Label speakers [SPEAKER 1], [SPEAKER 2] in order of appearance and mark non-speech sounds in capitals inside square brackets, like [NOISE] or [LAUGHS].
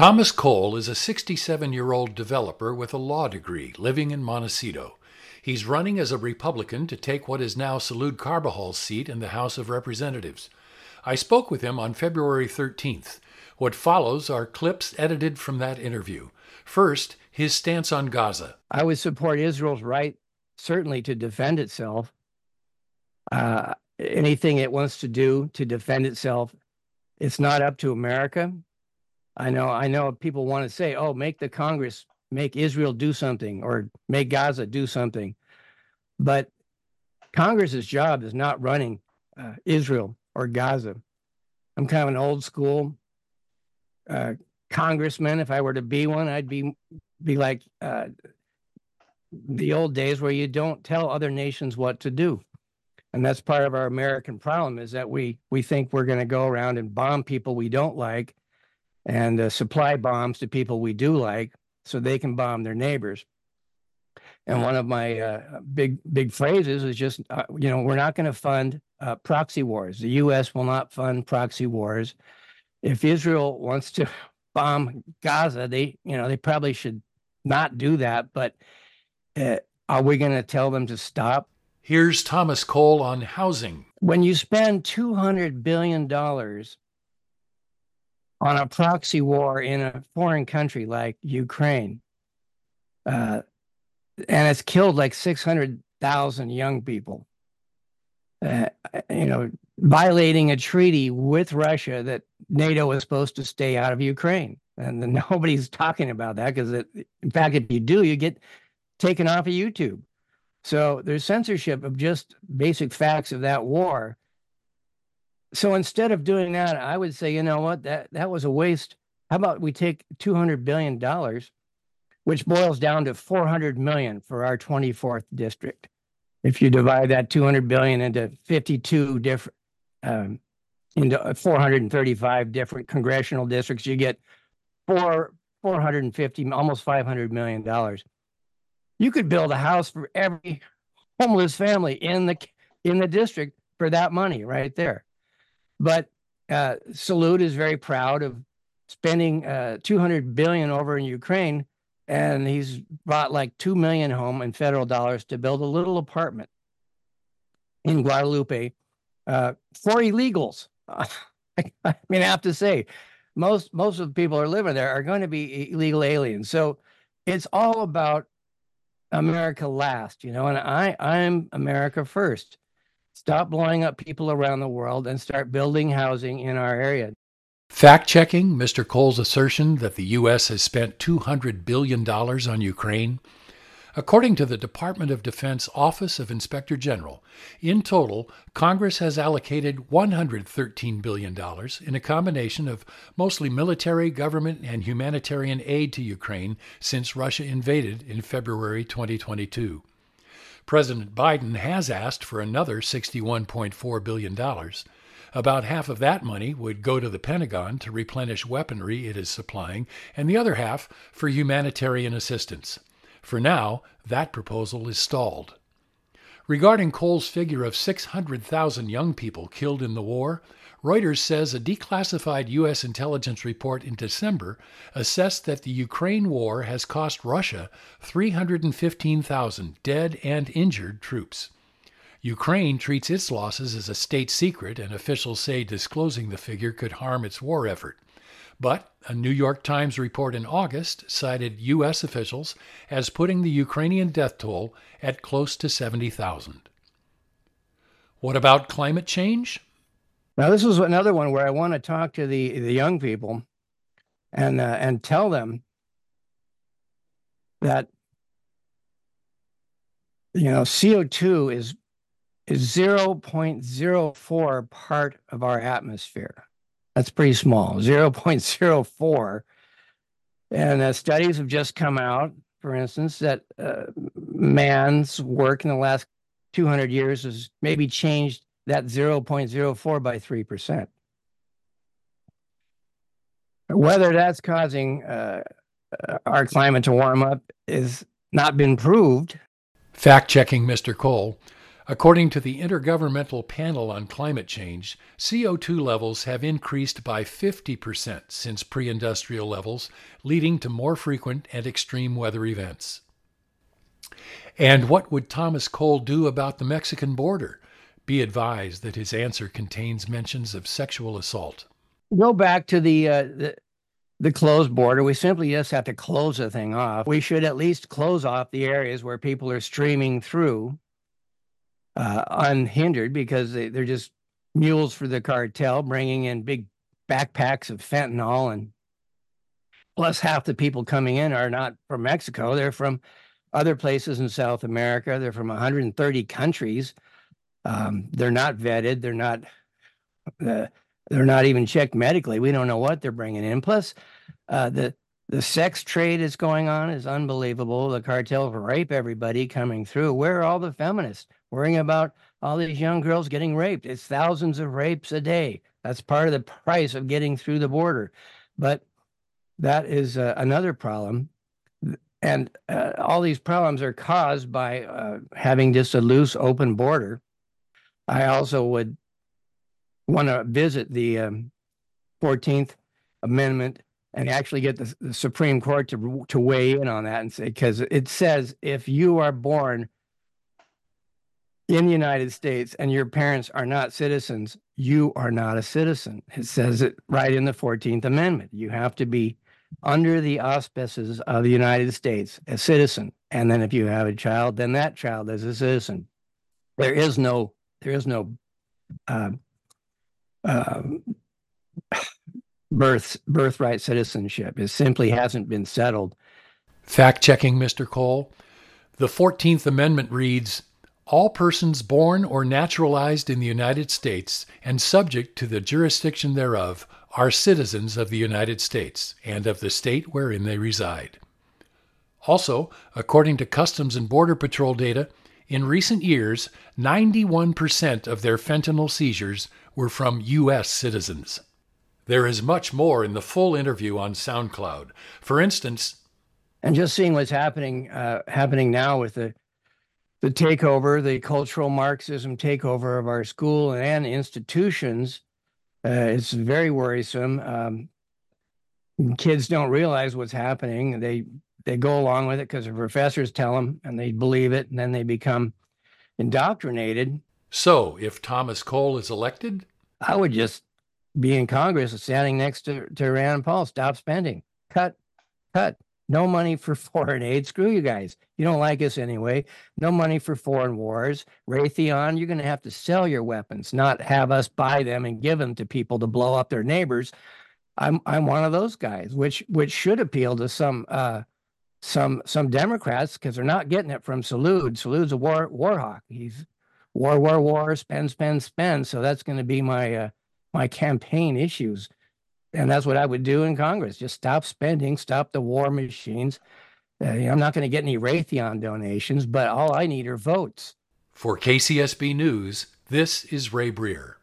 [SPEAKER 1] Thomas Cole is a 67 year old developer with a law degree living in Montecito. He's running as a Republican to take what is now Salud Carbajal's seat in the House of Representatives. I spoke with him on February 13th. What follows are clips edited from that interview. First, his stance on Gaza.
[SPEAKER 2] I would support Israel's right, certainly, to defend itself. Uh, anything it wants to do to defend itself, it's not up to America. I know, I know people want to say, oh, make the Congress make Israel do something or make Gaza do something. But Congress's job is not running uh, Israel or Gaza. I'm kind of an old school uh, congressman. If I were to be one, I'd be be like uh, the old days where you don't tell other nations what to do. And that's part of our American problem is that we we think we're going to go around and bomb people we don't like and uh, supply bombs to people we do like so they can bomb their neighbors. And one of my uh, big big phrases is just uh, you know we're not going to fund uh, proxy wars. The U.S. will not fund proxy wars. If Israel wants to [LAUGHS] bomb Gaza, they you know they probably should not do that. But uh, are we going to tell them to stop?
[SPEAKER 1] Here's Thomas Cole on housing.
[SPEAKER 2] When you spend two hundred billion dollars on a proxy war in a foreign country like Ukraine, uh, and it's killed like 600,000 young people. Uh, you know, violating a treaty with Russia that NATO was supposed to stay out of Ukraine. And [LAUGHS] nobody's talking about that because, in fact, if you do, you get taken off of YouTube. So there's censorship of just basic facts of that war so instead of doing that, I would say, you know what, that that was a waste. How about we take two hundred billion dollars, which boils down to four hundred million for our twenty fourth district. If you divide that two hundred billion into fifty two different, um, into four hundred and thirty five different congressional districts, you get four four hundred and fifty, almost five hundred million dollars. You could build a house for every homeless family in the in the district for that money right there. But uh, Salud is very proud of spending uh, 200 billion over in Ukraine, and he's brought like two million home in federal dollars to build a little apartment in Guadalupe uh, for illegals. [LAUGHS] I mean, I have to say, most most of the people who are living there are going to be illegal aliens. So it's all about America last, you know. And I I'm America first. Stop blowing up people around the world and start building housing in our area.
[SPEAKER 1] Fact checking Mr. Cole's assertion that the U.S. has spent $200 billion on Ukraine. According to the Department of Defense Office of Inspector General, in total, Congress has allocated $113 billion in a combination of mostly military, government, and humanitarian aid to Ukraine since Russia invaded in February 2022. President Biden has asked for another $61.4 billion. About half of that money would go to the Pentagon to replenish weaponry it is supplying, and the other half for humanitarian assistance. For now, that proposal is stalled. Regarding Cole's figure of 600,000 young people killed in the war, Reuters says a declassified U.S. intelligence report in December assessed that the Ukraine war has cost Russia 315,000 dead and injured troops. Ukraine treats its losses as a state secret, and officials say disclosing the figure could harm its war effort. But a New York Times report in August cited U.S. officials as putting the Ukrainian death toll at close to 70,000. What about climate change?
[SPEAKER 2] Now, this is another one where I want to talk to the the young people, and uh, and tell them that you know CO two is is zero point zero four part of our atmosphere. That's pretty small, zero point zero four. And uh, studies have just come out, for instance, that uh, man's work in the last 200 years has maybe changed that 0.04 by 3%. Whether that's causing uh, our climate to warm up is not been proved.
[SPEAKER 1] Fact checking Mr. Cole. According to the Intergovernmental Panel on Climate Change, CO2 levels have increased by 50% since pre industrial levels, leading to more frequent and extreme weather events. And what would Thomas Cole do about the Mexican border? Be advised that his answer contains mentions of sexual assault.
[SPEAKER 2] Go back to the, uh, the the closed border. We simply just have to close the thing off. We should at least close off the areas where people are streaming through uh, unhindered because they, they're just mules for the cartel, bringing in big backpacks of fentanyl. And plus, half the people coming in are not from Mexico, they're from other places in South America. They're from 130 countries. Um, they're not vetted. They're not. Uh, they're not even checked medically. We don't know what they're bringing in. Plus, uh, the the sex trade is going on is unbelievable. The cartels rape everybody coming through. Where are all the feminists worrying about all these young girls getting raped? It's thousands of rapes a day. That's part of the price of getting through the border. But that is uh, another problem. And uh, all these problems are caused by uh, having just a loose, open border. I also would want to visit the um, 14th Amendment and actually get the, the, Supreme Court to to weigh in on that and say because it says if you are born in the United States and your parents are not citizens, you are not a citizen. It says it right in the 14th Amendment. You have to be under the auspices of the United States, a citizen. And then if you have a child, then that child is a citizen. There is no there is no uh, uh, birth birthright citizenship. It simply hasn't been settled.
[SPEAKER 1] Fact checking, Mr. Cole. The 14th Amendment reads All persons born or naturalized in the United States and subject to the jurisdiction thereof are citizens of the United States and of the state wherein they reside. Also, according to Customs and Border Patrol data, in recent years, 91% of their fentanyl seizures were from U.S. citizens. There is much more in the full interview on SoundCloud. For instance,
[SPEAKER 2] and just seeing what's happening uh, happening now with the the takeover, the cultural Marxism takeover of our school and institutions, uh, it's very worrisome. Um, kids don't realize what's happening. They they go along with it because the professors tell them, and they believe it, and then they become indoctrinated.
[SPEAKER 1] So, if Thomas Cole is elected,
[SPEAKER 2] I would just be in Congress standing next to, to Rand Paul. Stop spending. Cut, cut. No money for [LAUGHS] foreign aid. Screw you guys. You don't like us anyway. No money for foreign wars. Raytheon, you're going to have to sell your weapons, not have us buy them and give them to people to blow up their neighbors. I'm I'm one of those guys, which which should appeal to some uh, some some Democrats because they're not getting it from Salud. Salud's a war war hawk. He's war war war spend spend spend. So that's going to be my uh, my campaign issues. And that's what I would do in Congress. Just stop spending, stop the war machines. Uh, I'm not going to get any Raytheon donations, but all I need are votes.
[SPEAKER 1] For KCSB News, this is Ray Briare.